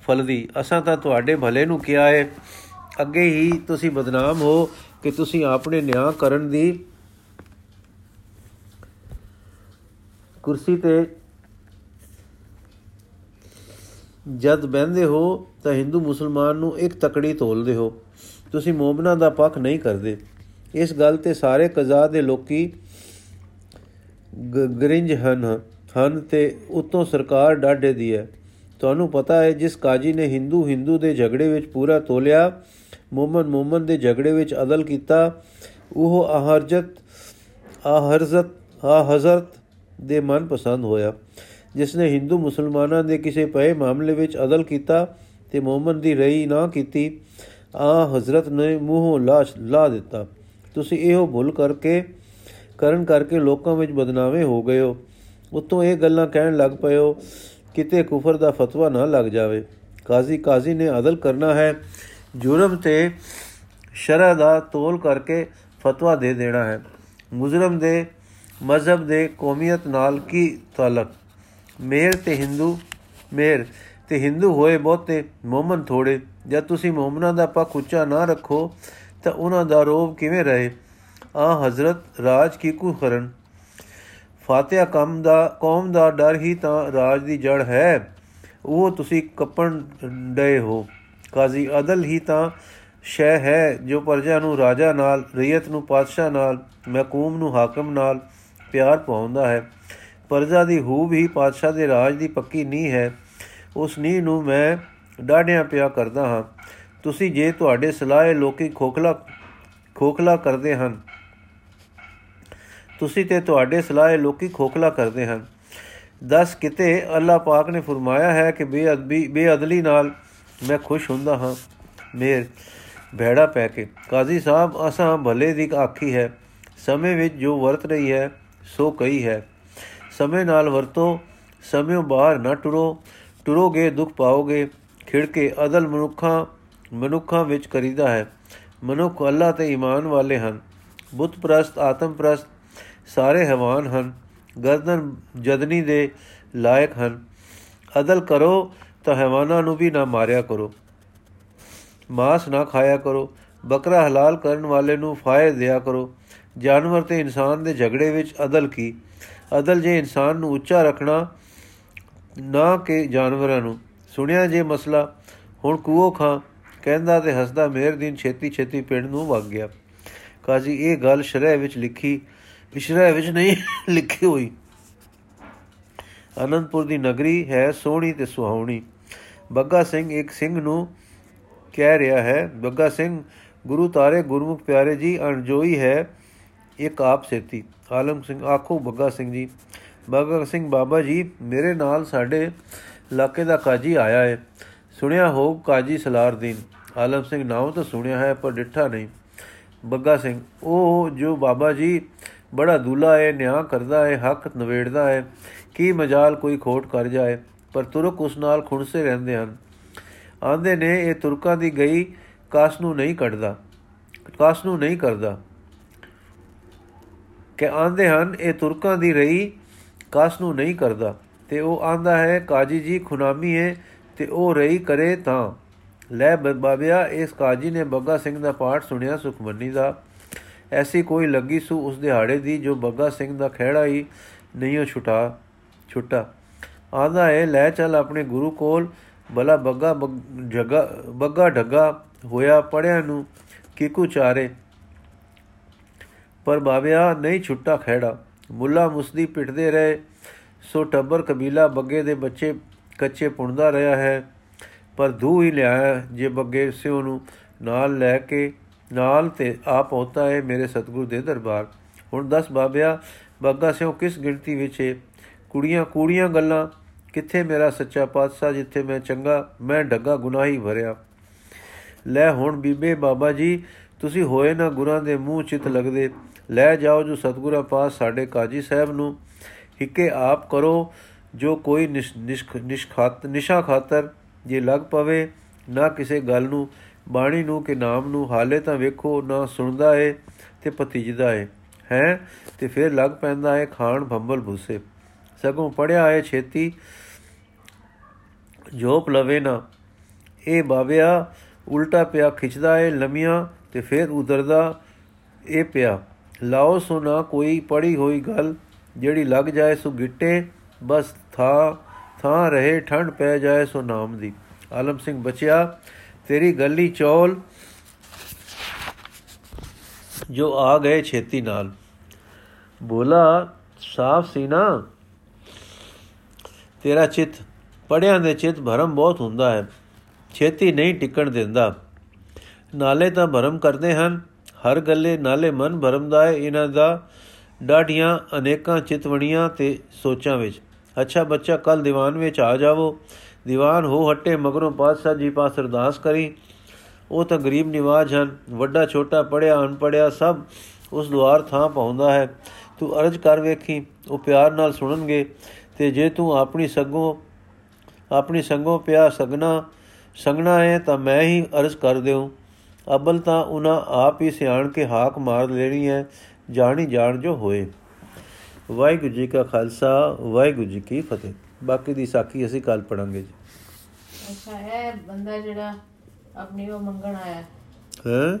ਫਲਦੀ। ਅਸਾਂ ਤਾਂ ਤੁਹਾਡੇ ਭਲੇ ਨੂੰ ਕਿਹਾ ਹੈ ਅੱਗੇ ਹੀ ਤੁਸੀਂ ਬਦਨਾਮ ਹੋ ਕਿ ਤੁਸੀਂ ਆਪਣੇ ਨਿਆਂ ਕਰਨ ਦੀ ਕੁਰਸੀ ਤੇ ਜਦ ਬੈੰਦੇ ਹੋ, ਤਾਂ ਹਿੰਦੂ ਮੁਸਲਮਾਨ ਨੂੰ ਇੱਕ ਤਕੜੀ ਤੋਲਦੇ ਹੋ। ਤੁਸੀਂ ਮੂਮਨਾਂ ਦਾ ਪੱਖ ਨਹੀਂ ਕਰਦੇ। ਇਸ ਗੱਲ ਤੇ ਸਾਰੇ ਕਜ਼ਾ ਦੇ ਲੋਕੀ ਗਰਿੰਜ ਹਨ ਹਨ ਤੇ ਉਤੋਂ ਸਰਕਾਰ ਡਾਢੇ ਦੀ ਹੈ। ਤੁਹਾਨੂੰ ਪਤਾ ਹੈ, ਜਿਸ ਕਾਜੀ ਨੇ ਹਿੰਦੂ ਹਿੰਦੂ ਦੇ ਝਗੜੇ ਵਿੱਚ ਪੂਰਾ ਤੋਲਿਆ, ਮੂਮਨ ਮੂਮਨ ਦੇ ਝਗੜੇ ਵਿੱਚ ਅਦਲ ਕੀਤਾ, ਉਹ ਆਹਰਜਤ, ਆਹਰਜ਼ਤ ਆ ਹਜ਼ਰਤ ਦੇ ਮਨ ਪਸੰਦ ਹੋਇਆ, ਜਿਸ ਨੇ ਹਿੰਦੂ ਮੁਸਲਮਾਨਾਂ ਦੇ ਕਿਸੇ ਪਏ ਮਾਮਲੇ ਵਿੱਚ ਅਦਲ ਕੀਤਾ ਤੇ ਮੂਮਨ ਦੀ ਰਹੀ ਨਾ ਕੀਤੀ ਆ ਹਜ਼ਰਤ ਨੇ ਮੂੰਹੋਂ ਲਾਸ਼ ਲਾ ਦਿੱਤਾ। ਤੁਸੀਂ ਇਹੋ ਭੁੱਲ ਕਰਕੇ ਕਰਨ ਕਰਕੇ ਲੋਕਾਂ ਵਿੱਚ ਬਦਨਾਮੇ ਹੋ ਗਏ ਹੋ। ਉਤੋਂ ਇਹ ਗੱਲਾਂ ਕਹਿਣ ਲੱਗ ਪਏ ਹੋ, ਕਿਤੇ ਕੁਫਰ ਦਾ ਫਤਵਾ ਨਾ ਲੱਗ ਜਾਵੇ। ਕਾਜ਼ੀ ਕਾਜ਼ੀ ਨੇ ਅਦਲ ਕਰਨਾ ਹੈ, ਜੁਰਮ ਤੇ ਸ਼ਰਅ ਦਾ ਤੋਲ ਕਰਕੇ ਫਤਵਾ ਦੇ ਦੇਣਾ ਹੈ। ਮੁਜਰਮ ਦੇ ਮਜ਼ਹਬ ਦੇ ਕੌਮੀਅਤ ਨਾਲ ਕੀ ਤਾਲਕ? ਮੇਰ ਤੇ ਹਿੰਦੂ, ਮੇਰ ਤੇ ਹਿੰਦੂ ਹੋਏ ਬਹੁਤੇ ਮੂਮਨ ਥੋੜੇ। ਜਦ ਤੁਸੀਂ ਮੂਮਨਾਂ ਦਾ ਪੱਖ ਉੱਚਾ ਨਾ ਰੱਖੋ, ਤਾਂ ਉਹਨਾਂ ਦਾ ਰੋਬ ਕਿਵੇਂ ਰਹੇ? ਆ ਹਜ਼ਰਤ ਰਾਜ ਕੀ ਕੋ ਕਰਨ? ਫਾਤਿਹਾ ਕਮ ਦਾ, ਕੌਮ ਦਾ ਡਰ ਹੀ ਤਾਂ ਰਾਜ ਦੀ ਜੜ ਹੈ। ਉਹ ਤੁਸੀਂ ਕੱਪਣ ਡਏ ਹੋ। ਕਾਜ਼ੀ ਅਦਲ ਹੀ ਤਾਂ ਸ਼ੈ ਹੈ ਜੋ ਪਰਜਾ ਨੂੰ ਰਾਜਾ ਨਾਲ ਰਈਅਤ ਨੂੰ ਪਾਤਸ਼ਾਹ ਨਾਲ, ਮਹਕੂਮ ਨੂੰ ਹਾਕਮ ਨਾਲ ਪਿਆਰ ਪਾਉਂਦਾ ਹੈ। ਪਰਜਾ ਦੀ ਹੂਬ ਹੀ ਪਾਤਸ਼ਾਹ ਦੇ ਰਾਜ ਦੀ ਪੱਕੀ ਨੀ ਹੈ। ਉਸ ਨੀ ਨੂੰ ਮੈਂ ਡਾਢਿਆਂ ਪਿਆ ਕਰਦਾ ਹਾਂ। ਤੁਸੀਂ ਜੇ ਤੁਹਾਡੇ ਸਲਾਹੇ ਲੋਕੀ ਖੋਖਲਾ ਖੋਖਲਾ ਕਰਦੇ ਹਨ ਤੁਸੀਂ ਤੇ ਤੁਹਾਡੇ ਸਲਾਹੇ ਲੋਕੀ ਖੋਖਲਾ ਕਰਦੇ ਹਨ। ਦਸ ਕਿਤੇ ਅੱਲਾਹ ਪਾਕ ਨੇ ਫਰਮਾਇਆ ਹੈ ਕਿ ਬੇਅਦਬੀ, ਬੇਅਦਲੀ ਨਾਲ ਮੈਂ ਖੁਸ਼ ਹੁੰਦਾ ਹਾਂ। ਮੇਰ, ਭੈੜਾ ਪੈ ਕੇ। ਕਾਜ਼ੀ ਸਾਹਿਬ, ਅਸਾਂ ਭਲੇ ਦੀ ਆਖੀ ਹੈ, ਸਮੇਂ ਵਿੱਚ ਜੋ ਵਰਤ ਰਹੀ ਹੈ, ਸੋ ਕਈ ਹੈ। ਸਮੇਂ ਨਾਲ ਵਰਤੋ, ਸਮੇਂ ਬਾਹਰ ਨਾ ਟੁਰੋ। ਟੁਰੋਗੇ, ਦੁੱਖ ਪਾਓਗੇ। ਖਿੜਕੇ ਅਦਲ ਮਨੁੱਖਾਂ ਮਨੁੱਖਾਂ ਵਿੱਚ ਕਰੀਦਾ ਹੈ। ਮਨੁੱਖ ਅੱਲਾ ਤੇ ਈਮਾਨ ਵਾਲੇ ਹਨ। ਬੁੱਤ ਪ੍ਰਸਤ, ਆਤਮ ਪ੍ਰਸਤ ਸਾਰੇ ਹਵਾਨ ਹਨ, ਗਰਦਨ ਜਦਨੀ ਦੇ ਲਾਇਕ ਹਨ। ਅਦਲ ਕਰੋ ਤਾਂ ਹਵਾਨਾ ਨੂੰ ਵੀ ਨਾ ਮਾਰਿਆ ਕਰੋ। ਮਾਸ ਨਾ ਖਾਇਆ ਕਰੋ। ਬੱਕਰਾ ਹਲਾਲ ਕਰਨ ਵਾਲੇ ਨੂੰ ਫਾਇਦ ਦਿਆ ਕਰੋ। ਜਾਨਵਰ ਤੇ ਇਨਸਾਨ ਦੇ ਝਗੜੇ ਵਿੱਚ ਅਦਲ ਕੀ? ਅਦਲ ਜੇ ਇਨਸਾਨ ਨੂੰ ਉੱਚਾ ਰੱਖਣਾ ਨਾ ਕਿ ਜਾਨਵਰਾਂ ਨੂੰ। ਸੁਣਿਆ ਜੇ ਮਸਲਾ, ਹੁਣ ਕੂਓ ਖਾਂ, ਕਹਿੰਦਾ ਤੇ ਹੱਸਦਾ ਮੇਰ ਦਿਨ ਛੇਤੀ ਛੇਤੀ ਪਿੰਡ ਨੂੰ ਵਗ ਗਿਆ। ਕਾਜ਼ੀ ਇਹ ਗੱਲ ਸ਼ਰਹ ਵਿੱਚ ਲਿਖੀ ਵਿਸ਼ਰਾ ਵਿੱਚ ਨਹੀਂ ਲਿਖੀ ਹੋਈ। ਅਨੰਦਪੁਰ ਦੀ ਨਗਰੀ ਹੈ ਸੋਹਣੀ ਤੇ ਸੁਹਾਵਣੀ। ਬੱਗਾ ਸਿੰਘ ਇੱਕ ਸਿੰਘ ਨੂੰ ਕਹਿ ਰਿਹਾ ਹੈ, ਬੱਗਾ ਸਿੰਘ, ਗੁਰੂ ਤਾਰੇ ਗੁਰਮੁਖ ਪਿਆਰੇ ਜੀ, ਅਣਜੋਈ ਹੈ, ਇੱਕ ਆਪ ਸੇਤੀ। ਆਲਮ ਸਿੰਘ, ਆਖੋ ਬੱਗਾ ਸਿੰਘ ਜੀ, ਬੱਗਾ ਸਿੰਘ ਬਾਬਾ ਜੀ, ਮੇਰੇ ਨਾਲ ਸਾਡੇ ਇਲਾਕੇ ਦਾ ਕਾਜੀ ਆਇਆ ਹੈ ਸੁਣਿਆ ਹੋ ਕਾਜੀ ਸਲਾਰਦੀਨ ਆਲਮ ਸਿੰਘ ਨਾਮ ਤਾਂ ਸੁਣਿਆ ਹੈ, ਪਰ ਡਿੱਠਾ ਨਹੀਂ। ਬੱਗਾ ਸਿੰਘ, ਉਹ ਜੋ ਬਾਬਾ ਜੀ ਬੜਾ ਦੁਲਾ ਹੈ, ਨਿਆਂ ਕਰਦਾ ਹੈ, ਹੱਕ ਨਵੇੜਦਾ ਹੈ। ਕੀ ਮਜਾਲ ਕੋਈ ਖੋਟ ਕਰ ਜਾਏ, ਪਰ ਤੁਰਕ ਉਸ ਨਾਲ ਖੁਣਸੇ ਰਹਿੰਦੇ ਹਨ। ਆਂਦੇ ਨੇ, ਇਹ ਤੁਰਕਾਂ ਦੀ ਗਈ ਕਾਸ ਨੂੰ ਨਹੀਂ ਕੱਢਦਾ, ਕਾਸ ਨੂੰ ਨਹੀਂ ਕਰਦਾ। ਕਿ ਆਂਦੇ ਹਨ, ਇਹ ਤੁਰਕਾਂ ਦੀ ਰਹੀ ਕਾਸ ਨੂੰ ਨਹੀਂ ਕਰਦਾ। ਤੇ ਉਹ ਆਂਦਾ ਹੈ, ਕਾਜੀ ਜੀ ਖੁਨਾਮੀ ਹੈ, ਤੇ ਉਹ ਰਹੀ ਕਰੇ ਤਾਂ। ਲੈ ਬਾਬਿਆ, ਇਸ ਕਾਜੀ ਨੇ ਬੱਗਾ ਸਿੰਘ ਦਾ ਪਾਠ ਸੁਣਿਆ, ਸੁਖਮਨੀ ਦਾ। ਐਸੀ ਕੋਈ ਲੱਗੀ ਸੂ ਉਸ ਦਿਹਾੜੇ ਦੀ ਜੋ ਬੱਗਾ ਸਿੰਘ ਦਾ ਖਿਹੜਾ ਹੀ ਨਹੀਂ ਉਹ ਛੁਟਾ, ਛੁੱਟਾ। ਆਂਦਾ ਏ, ਲੈ ਚੱਲ ਆਪਣੇ ਗੁਰੂ ਕੋਲ ਬਲਾ ਬੱਗਾ ਬੱਗ- ਜਗਾ, ਬੱਗਾ ਢੱਗਾ ਹੋਇਆ ਪੜਿਆ ਨੂੰ ਕਿਕੂ ਚਾਰੇ ਪਰ ਬਾਬਿਆ, ਨਹੀਂ ਛੁੱਟਾ ਖਹਿੜਾ। ਮੁੱਲਾ ਮੁਸਦੀ ਪਿੱਟਦੇ ਰਹੇ, ਸੋ ਟੱਬਰ ਕਬੀਲਾ ਬੱਗੇ ਦੇ ਬੱਚੇ ਕੱਚੇ ਪੁੰਦਾ ਰਿਹਾ ਹੈ। ਪਰ ਧੂ ਹੀ ਲਿਆ ਜੇ ਬੱਗੇ ਸਿਓ ਨੂੰ ਨਾਲ ਲੈ ਕੇ ਨਾਲ ਤੇ ਆ ਪਹੁੰਚਦਾ ਹੈ ਮੇਰੇ ਸਤਿਗੁਰੂ ਦੇ ਦਰਬਾਰ। ਹੁਣ ਦੱਸ ਬਾਬਿਆ, ਬੱਗਾ ਸਿਓ ਕਿਸ ਗਿਣਤੀ ਵਿੱਚ ਹੈ ਕੁੜੀਆਂ, ਕੂੜੀਆਂ ਗੱਲਾਂ, ਕਿੱਥੇ ਮੇਰਾ ਸੱਚਾ ਪਾਤਸ਼ਾਹ ਜਿੱਥੇ ਮੈਂ ਚੰਗਾ, ਮੈਂ ਡੱਗਾ ਗੁਨਾਹੀ ਭਰਿਆ। ਲੈ ਹੁਣ ਬੀਬੇ, ਬਾਬਾ ਜੀ, ਤੁਸੀਂ ਹੋਏ ਨਾ ਗੁਰਾਂ ਦੇ ਮੂੰਹ ਚਿਤ ਲੱਗਦੇ। ਲੈ ਜਾਓ ਜੋ ਸਤਿਗੁਰਾਂ ਪਾਸ ਸਾਡੇ ਕਾਜੀ ਸਾਹਿਬ ਨੂੰ। ਹਿੱਕੇ ਆਪ ਕਰੋ ਜੋ ਕੋਈ ਨਿਸ਼- ਨਿਸ਼ਖ- ਨਿਸ਼ਖਾਤ, ਨਿਸ਼ਾ ਖਾਤਰ ਜੇ ਲੱਗ ਪਵੇ, ਨਾ ਕਿਸੇ ਗੱਲ ਨੂੰ ਬਾਣੀ ਨੂੰ ਕਿ ਨਾਮ ਨੂੰ ਹਾਲੇ ਤਾਂ ਵੇਖੋ, ਨਾ ਸੁਣਦਾ ਏ ਤੇ ਭਤੀਜਦਾ ਏ। ਹੈ? ਤੇ ਫਿਰ ਲੱਗ ਪੈਂਦਾ ਏ ਖਾਣ ਭੰਬਲ ਭੂਸੇ। ਸਗੋਂ ਪੜਿਆ ਏ ਛੇਤੀ, ਜੋਪ ਲਵੇ ਨਾ। ਇਹ ਬਾਬਿਆ ਉਲਟਾ ਪਿਆ ਖਿੱਚਦਾ ਏ ਲੰਮੀਆਂ ਤੇ ਫਿਰ ਉਧਰਦਾ ਇਹ ਪਿਆ। ਲਾਓ ਸੋ ਨਾ ਕੋਈ ਪੜੀ ਹੋਈ ਗੱਲ, ਜਿਹੜੀ ਲੱਗ ਜਾਏ ਸੋ ਗਿੱਟੇ, ਬਸ ਥਾ, ਥਾਂ ਰਹੇ ਠੰਡ ਪੈ ਜਾਏ ਸੋ ਨਾਮ ਦੀ। ਆਲਮ ਸਿੰਘ ਬਚਿਆ ਤੇਰੀ ਗੱਲੀ ਚੌਲ ਜੋ ਆ ਗਏ ਛੇਤੀ ਨਾਲ। ਬੋਲਾ, ਸਾਫ਼ ਸੀ ਨਾ ਤੇਰਾ ਚਿੱਤ, ਪੜਿਆਂ ਦੇ ਚਿੱਤ ਭਰਮ ਬਹੁਤ ਹੁੰਦਾ ਹੈ। ਛੇਤੀ ਨਹੀਂ ਟਿਕਣ ਦਿੰਦਾ। ਨਾਲੇ ਤਾਂ ਭਰਮ ਕਰਦੇ ਹਨ। ਹਰ ਗੱਲੇ ਨਾਲੇ ਮਨ ਭਰਮ ਦਾ ਹੈ। ਇਹਨਾਂ ਦਾ ਡਾਢੀਆਂ ਅਨੇਕਾਂ ਚਿਤਵਣੀਆਂ ਤੇ ਸੋਚਾਂ ਵਿੱਚ। ਅੱਛਾ ਬੱਚਾ ਕੱਲ ਦੀਵਾਨ ਵਿੱਚ ਆ ਜਾਵੋ। ਦੀਵਾਨ ਹੋ ਹਟੇ ਮਗਰੋਂ ਪਾਤਸ਼ਾਹ ਜੀ ਪਾਸ ਅਰਦਾਸ ਕਰੀ। ਉਹ ਤਾਂ ਗਰੀਬ ਨਿਵਾਜ ਹਨ, ਵੱਡਾ ਛੋਟਾ ਪੜਿਆ ਅਨਪੜਿਆ ਸਭ ਉਸ ਦੁਆਰ ਥਾਂ ਪਾਉਂਦਾ ਹੈ। ਤੂੰ ਅਰਜ ਕਰ ਵੇਖੀ, ਉਹ ਪਿਆਰ ਨਾਲ ਸੁਣਨਗੇ। ਤੇ ਜੇ ਤੂੰ ਆਪਣੀ ਸੰਗੋਂ ਆਪਣੀ ਸੰਗੋਂ ਪਿਆ ਸਗਨਾ, ਸੰਗਣਾ ਹੈ ਤਾਂ ਮੈਂ ਹੀ ਅਰਜ਼ ਕਰ ਦਿਉ। ਅਬਲ ਤਾਂ ਉਹਨਾਂ ਆਪ ਹੀ ਸਿਆਣ ਕੇ ਹਾਕ ਮਾਰ ਲੈਣੀ ਹੈ ਜਾਣੀ ਜਾਣ ਜੋ ਹੋਏ। ਵਾਹਿਗੁਰੂ ਜੀ ਕਾ ਖਾਲਸਾ, ਵਾਹਿਗੁਰੂ ਜੀ ਕੀ ਫਤਿਹ। ਬਾਕੀ ਦੀ ਸਾਖੀ ਅਸੀਂ ਕੱਲ ਪੜਾਂਗੇ ਜੀ। ਅੱਛਾ ਇਹ ਬੰਦਾ ਜਿਹੜਾ ਆਪਣੀ ਉਹ ਮੰਗਣ ਆਇਆ। ਹੈ?